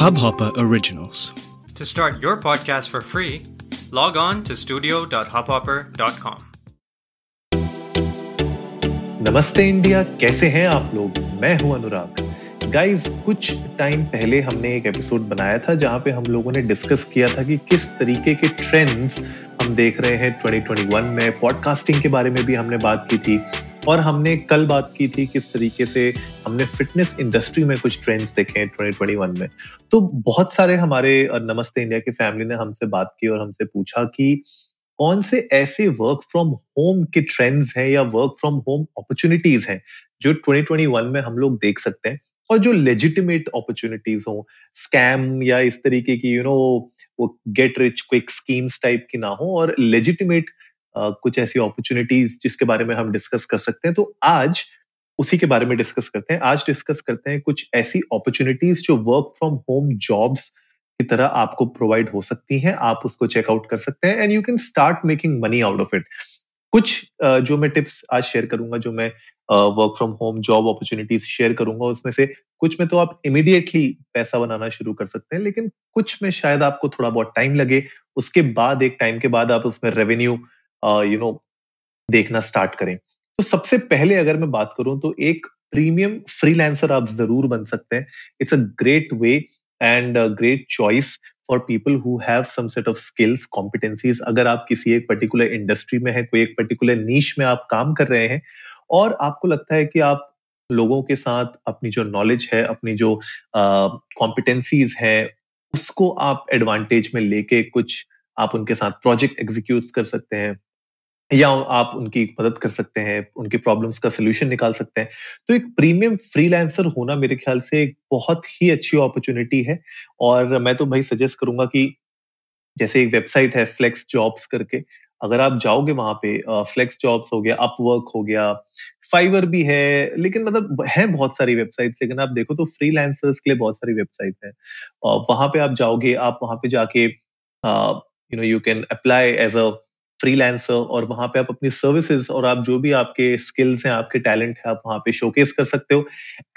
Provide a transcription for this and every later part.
Hubhopper Originals. To start your podcast for free, log on to studio.hubhopper.com. नमस्ते India कैसे हैं आप लोग मैं हूँ अनुराग गाइस कुछ टाइम पहले हमने एक एपिसोड बनाया था जहाँ पे हम लोगों ने डिस्कस किया था कि किस तरीके के ट्रेंड्स हम देख रहे हैं 2021 में पॉडकास्टिंग के बारे में भी हमने बात की थी और हमने कल बात की थी किस तरीके से हमने फिटनेस इंडस्ट्री में कुछ ट्रेंड्स देखे हैं 2021 में। तो बहुत सारे हमारे नमस्ते इंडिया की फैमिली ने हमसे बात की और हमसे पूछा कि कौन से ऐसे वर्क फ्रॉम होम के ट्रेंड्स हैं या वर्क फ्रॉम होम अपॉर्चुनिटीज़ हैं जो 2021 में हम लोग देख सकते हैं और जो लेजिटिमेट अपॉर्चुनिटीज़ हो स्कैम या इस तरीके की यू नो वो get rich quick schemes type की ना हो और लेजिटिमेट कुछ ऐसी अपॉर्चुनिटीज़ जिसके बारे में हम डिस्कस कर सकते हैं। तो आज उसी के बारे में डिस्कस करते हैं। आज डिस्कस करते हैं कुछ ऐसी अपॉर्चुनिटीज़ जो वर्क फ्रॉम होम जॉब्स की तरह आपको प्रोवाइड हो सकती हैं। आप उसको चेकआउट कर सकते हैं and you can start making money out of it कुछ जो मैं टिप्स आज शेयर करूँगा, जो मैं work from home job opportunities share करूँगा, उसमें से कुछ में तो आप इमीडिएटली पैसा बनाना शुरू कर सकते हैं, लेकिन कुछ में शायद आपको थोड़ा बहुत टाइम लगे। उसके बाद, एक टाइम के बाद आप उसमें रेवेन्यू यू नो देखना स्टार्ट करें। तो सबसे पहले अगर मैं बात करूँ तो एक प्रीमियम फ्रीलांसर आप ज़रूर बन सकते हैं। It's a great way and great choice for people who have some set of skills competencies अगर आप किसी एक पर्टिकुलर इंडस्ट्री में है कोई एक पर्टिकुलर नीच में आप काम कर रहे हैं और आपको लगता है कि आप लोगों के साथ अपनी जो नॉलेज है अपनी जो कॉम्पिटेंसीज uh, है उसको आप एडवांटेज में लेके कुछ आप उनके साथ प्रोजेक्ट एग्जीक्यूट कर सकते हैं। या आप उनकी मदद कर सकते हैं, उनकी प्रॉब्लम्स का सोल्यूशन निकाल सकते हैं। तो एक प्रीमियम फ्रीलांसर होना मेरे ख्याल से एक बहुत ही अच्छी अपॉर्चुनिटी है और मैं तो भाई सजेस्ट करूँगा कि जैसे एक वेबसाइट है फ्लेक्स जॉब्स करके, अगर आप जाओगे वहाँ पे फ्लेक्स जॉब्स हो गया अपवर्क हो गया फाइवर भी है, लेकिन मतलब है बहुत सारी वेबसाइट लेकिन आप देखो तो फ्रीलांसर्स के लिए बहुत सारी वेबसाइट है। वहाँ पे आप जाओगे, आप वहाँ पे जाके you know you can apply as a freelancer और वहाँ पे आप अपनी सर्विसेज़ और आप जो भी आपके स्किल्स हैं, आपके टैलेंट है, आप वहाँ पे शोकेस कर सकते हो।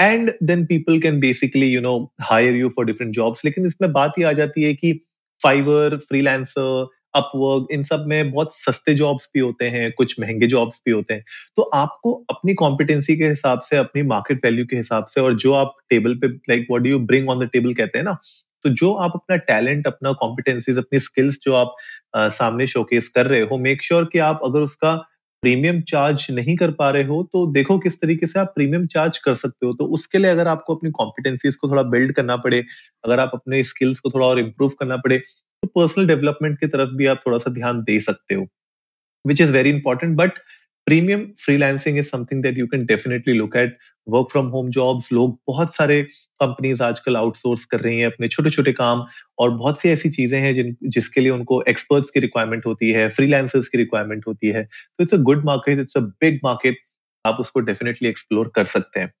And then people can basically you know hire you for different jobs लेकिन इसमें बात ही आ जाती है कि फाइवर फ्रीलांसर अपवर्क इन सब में बहुत सस्ते जॉब्स भी होते हैं, कुछ महँगे जॉब्स भी होते हैं। तो आपको अपनी कॉम्पिटेंसी के हिसाब से, अपनी मार्केट वैल्यू के हिसाब से और जो आप टेबल पे like what do you bring on the table कहते हैं ना तो जो आप अपना टैलेंट अपना कॉम्पिटेंसीज अपनी स्किल्स जो आप आ, सामने शोकेस कर रहे हो मेक श्योर कि आप अगर उसका प्रीमियम चार्ज नहीं कर पा रहे हो तो देखो किस तरीके से आप प्रीमियम चार्ज कर सकते हो। तो उसके लिए अगर आपको अपनी कॉम्पिटेंसीज को थोड़ा बिल्ड करना पड़े अगर आप अपने स्किल्स को थोड़ा और इम्प्रूव करना पड़े तो पर्सनल डेवलपमेंट की तरफ़ भी आप थोड़ा सा ध्यान दे सकते हो which is very important but premium freelancing is something that you can definitely look at work from home jobs लोग बहुत सारे कंपनीज़ आजकल आउटसोर्स कर रही हैं अपने छोटे छोटे काम और बहुत सी ऐसी चीज़ें हैं जिन, जिसके लिए उनको एक्सपर्ट्स की रिक्वायरमेंट होती है फ्रीलांसर्स की रिक्वायरमेंट होती है। तो it's a good market it's a big market आप उसको डेफिनेटली एक्सप्लोर कर सकते हैं।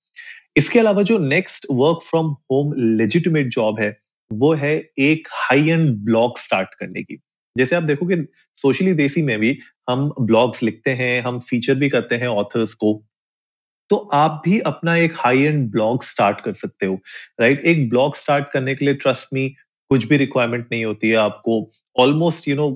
इसके अलावा जो next work from home legitimate job है, वो है एक हाई एंड ब्लॉग स्टार्ट करने की। जैसे आप देखोगे सोशली देसी में भी हम ब्लॉग्स लिखते हैं, हम फीचर भी करते हैं ऑथर्स को तो आप भी अपना एक हाई एंड ब्लॉग स्टार्ट कर सकते हो राइट right? एक ब्लॉग स्टार्ट करने के लिए ट्रस्ट मी कुछ भी रिक्वायरमेंट नहीं होती है आपको। ऑलमोस्ट यू नो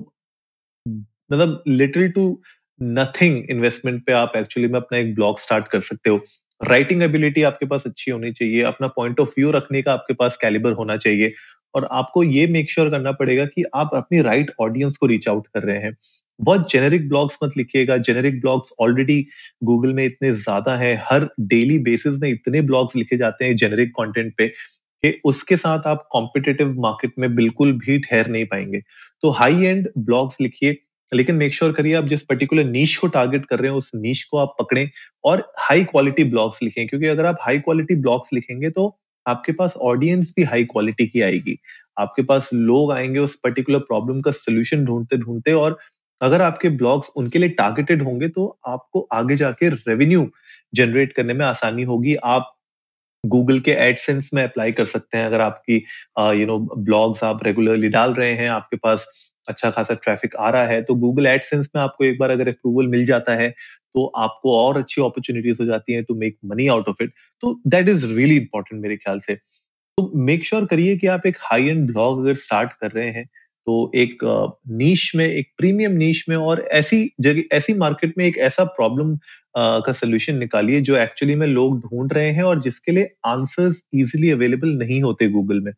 मतलब लिटिल टू नथिंग इन्वेस्टमेंट पे आप एक्चुअली में अपना एक ब्लॉग स्टार्ट कर सकते हो। राइटिंग एबिलिटी आपके पास अच्छी होनी चाहिए, अपना पॉइंट ऑफ़ व्यू रखने का आपके पास कैलिबर होना चाहिए। और आपको ये मेक श्योर sure करना पड़ेगा कि आप अपनी राइट right ऑडियंस को रीच आउट कर रहे हैं। बहुत जेनेरिक ब्लॉग्स मत लिखिएगा। जेनेरिक ब्लॉग्स ऑलरेडी गूगल में इतने ज़्यादा है। हर डेली बेसिस में इतने ब्लॉग्स लिखे जाते हैं जेनेरिक कंटेंट पे कि उसके साथ आप कॉम्पिटेटिव मार्केट में बिल्कुल भी ठहर नहीं पाएँगे। तो हाई एंड ब्लॉग्स लिखिए, लेकिन मेक श्योर करिए आप जिस पर्टिकुलर नीच को टारगेट कर रहे हैं, उस नीच को आप पकड़ें और हाई क्वालिटी ब्लॉग्स लिखें। क्योंकि अगर आप हाई क्वालिटी ब्लॉग्स लिखेंगे तो आपके पास ऑडियंस भी हाई क्वालिटी की आएगी। आपके पास लोग आएँगे उस पर्टिकुलर प्रॉब्लम का सोल्यूशन ढूंढते ढूंढते और अगर आपके ब्लॉग्स उनके लिए टारगेटेड होंगे तो आपको आगे जाके रेवेन्यू जनरेट करने में आसानी होगी। आप गूगल के एडसेंस में अप्लाई कर सकते हैं। अगर आपकी यू नो ब्लॉग्स आप रेगुलरली डाल रहे हैं, आपके पास अच्छा खासा ट्रैफ़िक आ रहा है तो गूगल एडसेंस में आपको एक बार अगर अप्रूवल मिल जाता है तो आपको और अच्छी अपॉर्चुनिटीज़ हो जाती हैं to make money out of it तो दैट इज़ रियली इंपॉर्टेंट मेरे ख्याल से। तो मेक श्योर करिए कि आप एक हाई एंड ब्लॉग अगर स्टार्ट कर रहे हैं तो एक नीश में, एक प्रीमियम नीश में और ऐसी जगह, ऐसी मार्केट में एक ऐसा प्रॉब्लम का सोल्यूशन निकालिए जो एक्चुअली में लोग ढूंढ रहे हैं और जिसके लिए आंसर्स इजीली अवेलेबल नहीं होते गूगल में।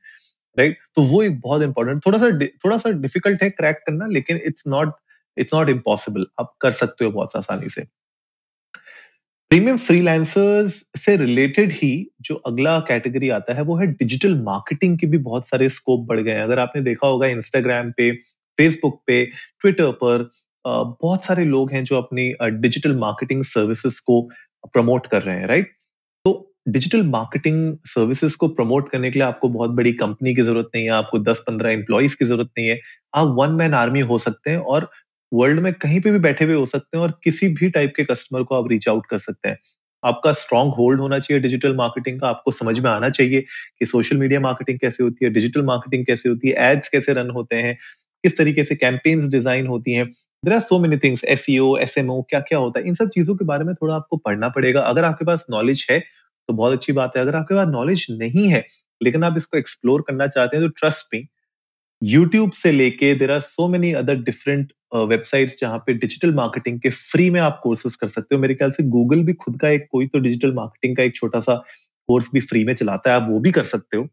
राइट तो वो एक बहुत इंपॉर्टेंट थोड़ा सा थोड़ा सा डिफ़िकल्ट है क्रैक करना, लेकिन it's not it's not impossible आप कर सकते हो बहुत आसानी से। प्रीमियम फ्रीलांसर्स से रिलेटेड ही जो अगला कैटेगरी आता है, वो है डिजिटल मार्केटिंग के भी बहुत सारे स्कोप बढ़ गए हैं। अगर आपने देखा होगा इंस्टाग्राम पे फेसबुक पे ट्विटर पर बहुत सारे लोग हैं जो अपनी डिजिटल मार्केटिंग सर्विसेज़ को प्रमोट कर रहे हैं राइट डिजिटल मार्केटिंग सर्विसेज़ को प्रमोट करने के लिए आपको बहुत बड़ी कंपनी की ज़रूरत नहीं है, आपको 10-15 एम्प्लॉयज़ की ज़रूरत नहीं है। आप वन मैन आर्मी हो सकते हैं और वर्ल्ड में कहीं पे भी बैठे हुए हो सकते हैं और किसी भी टाइप के कस्टमर को आप रीच आउट कर सकते हैं। आपका स्ट्रॉन्ग होल्ड होना चाहिए डिजिटल मार्केटिंग का, आपको समझ में आना चाहिए कि सोशल मीडिया मार्केटिंग कैसे होती है डिजिटल मार्केटिंग कैसे होती है एड्स कैसे रन होते हैं, किस तरीके से कैंपेन्स डिज़ाइन होती हैं। There are so many things as as क्या क्या होता है, इन सब चीज़ों के बारे में थोड़ा आपको पढ़ना पड़ेगा। अगर आपके पास नॉलेज है तो बहुत अच्छी बात है। अगर आपके पास नॉलेज नहीं है, लेकिन आप इसको एक्सप्लोर करना चाहते हैं तो ट्रस्ट मी यूट्यूब से लेके there are so many other different websites जहाँ पे डिजिटल मार्केटिंग के फ्री में आप कोर्सेज कर सकते हो। मेरे ख्याल से गूगल भी खुद का एक कोई तो डिजिटल मार्केटिंग का एक छोटा सा कोर्स भी फ्री में चलाता है, आप वो भी कर सकते हो।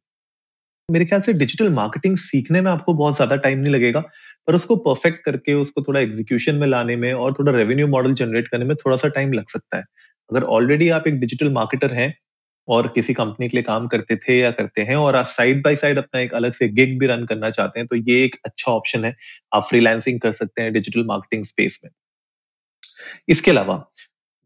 मेरे ख्याल से डिजिटल मार्केटिंग सीखने में आपको बहुत ज़्यादा टाइम नहीं लगेगा, पर उसको परफेक्ट करके, उसको थोड़ा एग्जीक्यूशन में लाने में और थोड़ा रेवेन्यू मॉडल जनरेट करने में थोड़ा सा टाइम लग सकता है। अगर ऑलरेडी आप एक डिजिटल मार्केटर हैं और किसी कंपनी के लिए काम करते थे या करते हैं और आप साइड बाय साइड अपना एक अलग से गिग भी रन करना चाहते हैं तो ये एक अच्छा ऑप्शन है। आप फ्रीलांसिंग कर सकते हैं डिजिटल मार्केटिंग स्पेस में। इसके अलावा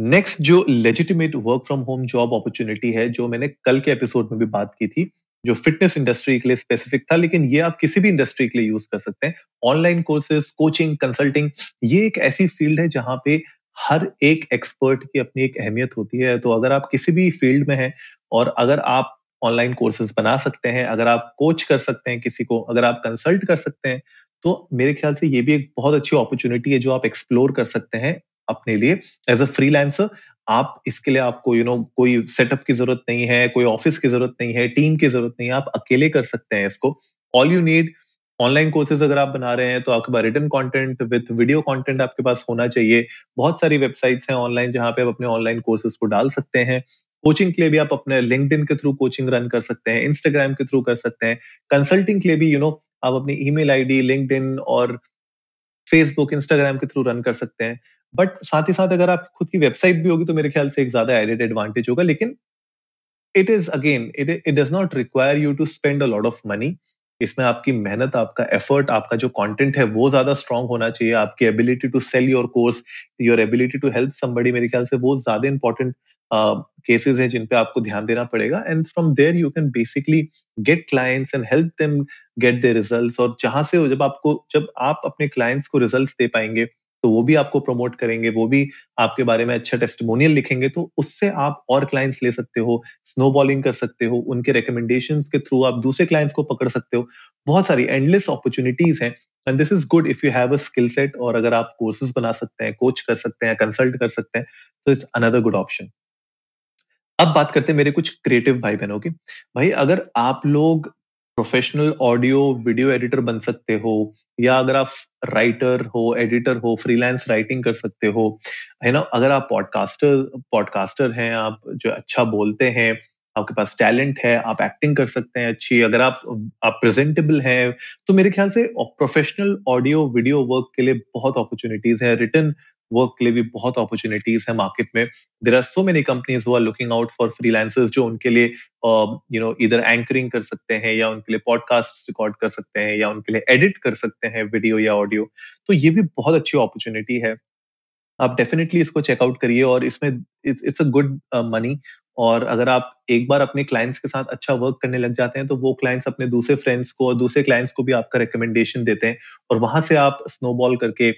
नेक्स्ट जो legitimate work from home job opportunity है, जो मैंने कल के एपिसोड में भी बात की थी, जो फिटनेस इंडस्ट्री के लिए स्पेसिफिक था, लेकिन ये आप किसी भी इंडस्ट्री के लिए यूज़ कर सकते हैं। ऑनलाइन कोर्सेज कोचिंग कंसल्टिंग ये एक ऐसी फ़ील्ड है जहाँ पे हर एक एक्सपर्ट की अपनी एक अहमियत होती है। तो अगर आप किसी भी फ़ील्ड में हैं और अगर आप ऑनलाइन कोर्सेज बना सकते हैं अगर आप कोच कर सकते हैं किसी को अगर आप कंसल्ट कर सकते हैं तो मेरे ख्याल से ये भी एक बहुत अच्छी अपॉर्चुनिटी है जो आप एक्सप्लोर कर सकते हैं अपने लिए। एज अ फ्रीलांसर आप इसके लिए आपको यू you नो know, कोई सेटअप की ज़रूरत नहीं है कोई ऑफ़िस की ज़रूरत नहीं है टीम की ज़रूरत नहीं है आप अकेले कर सकते हैं इसको। All you need online courses अगर आप बना रहे हैं तो आपके पास written content with video content आपके पास होना चाहिए। बहुत सारी वेबसाइट्स हैं ऑनलाइन जहाँ पे आप अपने ऑनलाइन कोर्सेज को डाल सकते हैं। कोचिंग के लिए भी आप अपने लिंकड के थ्रू कोचिंग रन कर सकते हैं इंस्टाग्राम के थ्रू कर सकते हैं। कंसल्टिंग के लिए भी यू you नो know, आप अपनी ईमेल आईडी लिंक्डइन और फेसबुक इंस्टाग्राम के थ्रू रन कर सकते हैं। बट साथ ही साथ अगर आप खुद की वेबसाइट भी होगी तो मेरे ख्याल से एक ज़्यादा एडेड एडवांटेज होगा। लेकिन it is again it it does not require you to spend a lot of money इसमें आपकी मेहनत, आपका एफर्ट आपका जो कंटेंट है, वो ज़्यादा स्ट्रांग होना चाहिए। आपकी ability to sell your course your ability to help somebody मेरे ख्याल से वो ज़्यादा इंपॉर्टेंट केसेस हैं जिन पे आपको ध्यान देना पड़ेगा। And from there you can basically get clients and help them get their results और जहाँ से जब आपको, जब आप अपने क्लाइंट्स को रिजल्ट्स दे पाएँगे तो वो भी आपको प्रमोट करेंगे, वो भी आपके बारे में अच्छा टेस्टमोनियल लिखेंगे तो उससे आप और क्लाइंट्स ले सकते हो स्नो बॉलिंग कर सकते हो, उनके रिकमेंडेशन के थ्रू आप दूसरे क्लाइंट्स को पकड़ सकते हो। बहुत सारी एंडलेस अपॉर्चुनिटीज़ हैं and this is good if you have a skill set और अगर आप कोर्सेज बना सकते हैं कोच कर सकते हैं कंसल्ट कर सकते हैं तो इट्स अनदर गुड ऑप्शन अब बात करते हैं मेरे कुछ क्रिएटिव भाई बहनों की। भाई, अगर आप लोग प्रोफेशनल ऑडियो वीडियो एडिटर बन सकते हो, या अगर आप राइटर हो एडिटर हो फ्रीलांस राइटिंग कर सकते हो, है ना? अगर आप पॉडकास्टर पॉडकास्टर हैं, आप जो अच्छा बोलते हैं, आपके पास टैलेंट है, आप एक्टिंग कर सकते हैं अच्छी। अगर आप आप प्रेजेंटेबल हैं तो मेरे ख्याल से प्रोफेशनल ऑडियो वीडियो वर्क के लिए बहुत अपॉर्चुनिटीज़ है। रिटर्न वर्क के लिए भी बहुत अपॉर्चुनिटीज़ है मार्केट में। There are so many companies who are looking out for freelancers जो उनके लिए यू नो इधर एंकरिंग कर सकते हैं या उनके लिए पॉडकास्ट रिकॉर्ड कर सकते हैं या उनके लिए एडिट कर सकते हैं वीडियो या ऑडियो तो ये भी बहुत अच्छी अपॉर्चुनिटी है। आप डेफिनेटली इसको चेकआउट करिए और इसमें इट्स अ गुड मनी और अगर आप एक बार अपने क्लाइंट्स के साथ अच्छा वर्क करने लग जाते हैं तो वो क्लाइंट्स अपने दूसरे फ्रेंड्स को और दूसरे क्लाइंट्स को भी आपका रिकमेंडेशन देते हैं और वहाँ से आप स्नोबॉल करके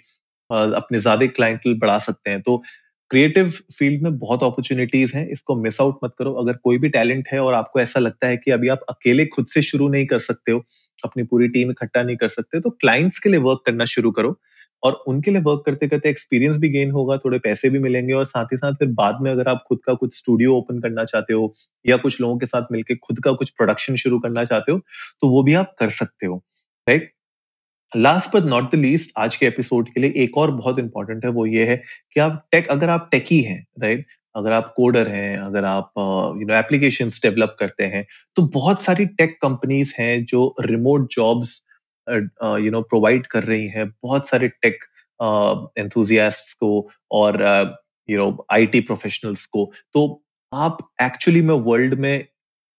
अपने ज़्यादा क्लाइंटल बढ़ा सकते हैं। तो क्रिएटिव फ़ील्ड में बहुत अपॉर्चुनिटीज़ हैं, इसको मिस आउट मत करो। अगर कोई भी टैलेंट है और आपको ऐसा लगता है कि अभी आप अकेले खुद से शुरू नहीं कर सकते हो, अपनी पूरी टीम इकट्ठा नहीं कर सकते तो क्लाइंट्स के लिए वर्क करना शुरू करो। और उनके लिए वर्क करते करते एक्सपीरियंस भी गेन होगा, थोड़े पैसे भी मिलेंगे और साथ ही साथ फिर बाद में अगर आप खुद का कुछ स्टूडियो ओपन करना चाहते हो या कुछ लोगों के साथ मिलकर खुद का कुछ प्रोडक्शन शुरू करना चाहते हो तो वो भी आप कर सकते हो right last but not the least आज के एपिसोड के लिए एक और बहुत इंपॉर्टेंट है, वो ये है कि आप टेक अगर आप टेकी हैं राइट अगर आप कोडर हैं, अगर आप यू नो एप्लीकेशन डेवलप करते हैं तो बहुत सारी टेक कंपनीज़ हैं जो remote jobs you know provide कर रही हैं। बहुत सारे टेक एंथुजियास्ट्स को और यू नो आईटी प्रोफेशनल्स को। तो आप एक्चुअली में वर्ल्ड में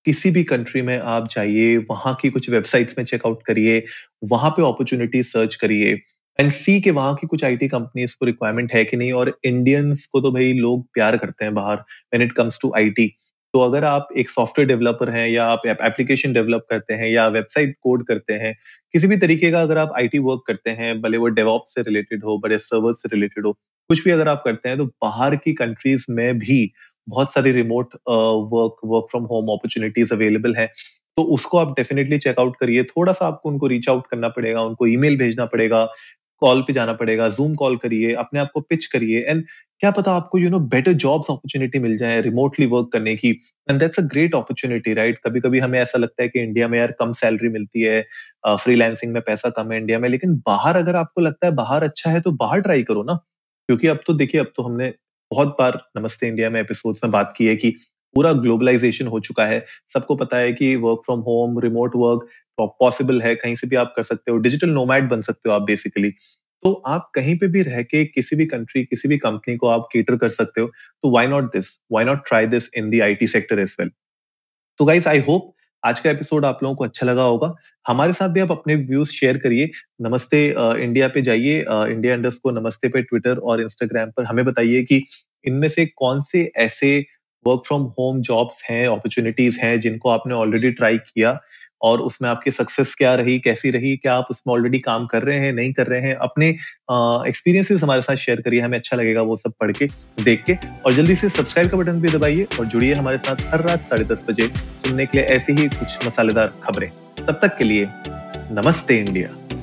किसी भी कंट्री में आप जाइए, वहाँ की कुछ वेबसाइट्स में चेकआउट करिए, वहाँ पे अपॉर्चुनिटी सर्च करिए एंड सी के वहाँ की कुछ आईटी कंपनीज़ को रिक्वायरमेंट है कि नहीं और इंडियंस को तो भाई लोग प्यार करते हैं बाहर when it comes to IT तो अगर आप एक सॉफ्टवेयर डेवलपर हैं या आप एप्लीकेशन डेवलप करते हैं या वेबसाइट कोड करते हैं, किसी भी तरीके का अगर आप आईटी वर्क करते हैं, भले वो डेवॉप से रिलेटेड हो बड़े सर्वर से रिलेटेड हो, कुछ भी अगर आप करते हैं तो बाहर की कंट्रीज़ में भी बहुत सारी remote work work from home opportunities available है तो उसको आप डेफिनेटली चेकआउट करिए। थोड़ा सा आपको उनको रीच आउट करना पड़ेगा, उनको ईमेल भेजना पड़ेगा कॉल पे जाना पड़ेगा जूम कॉल करिए, अपने आप को पिच करिए एंड क्या पता आपको you know better jobs opportunity मिल जाए रिमोटली वर्क करने की and that's a great opportunity right कभी कभी हमें ऐसा लगता है कि इंडिया में यार कम सैलरी मिलती है फ्रीलांसिंग में पैसा कम है इंडिया में, लेकिन बाहर अगर आपको लगता है बाहर अच्छा है तो बाहर ट्राई करो ना, क्योंकि अब तो देखिए, अब तो हमने बहुत बार नमस्ते इंडिया में एपिसोड्स में बात की है कि पूरा ग्लोबलाइजेशन हो चुका है। सबको पता है कि work from home remote work possible है। कहीं से भी आप कर सकते हो डिजिटल नोमैड बन सकते हो आप बेसिकली तो आप कहीं पे भी रह के किसी भी कंट्री किसी भी कंपनी को आप केटर कर सकते हो। तो why not this why not try this in the IT sector as well तो गाइस आई होप आज का एपिसोड आप लोगों को अच्छा लगा होगा। हमारे साथ भी आप अपने व्यूज़ शेयर करिए। नमस्ते इंडिया पे जाइए इंडिया इंडस्ट को नमस्ते पे ट्विटर और इंस्टाग्राम पर हमें बताइए कि इनमें से कौन से ऐसे वर्क फ्रॉम होम जॉब्स हैं अपॉर्चुनिटीज़ हैं जिनको आपने ऑलरेडी ट्राई किया। और उसमें आपकी सक्सेस क्या रही, कैसी रही, क्या आप उसमें ऑलरेडी काम कर रहे हैं, नहीं कर रहे हैं, अपने एक्सपीरियंसेस हमारे साथ शेयर करिए, हमें अच्छा लगेगा वो सब पढ़ के, देख के। और जल्दी से सब्सक्राइब का बटन भी दबाइए और जुड़िए हमारे साथ हर रात साढ़े दस बजे सुनने के लिए ऐसी ही कुछ मसालेदार खबरें। तब तक के लिए नमस्ते इंडिया।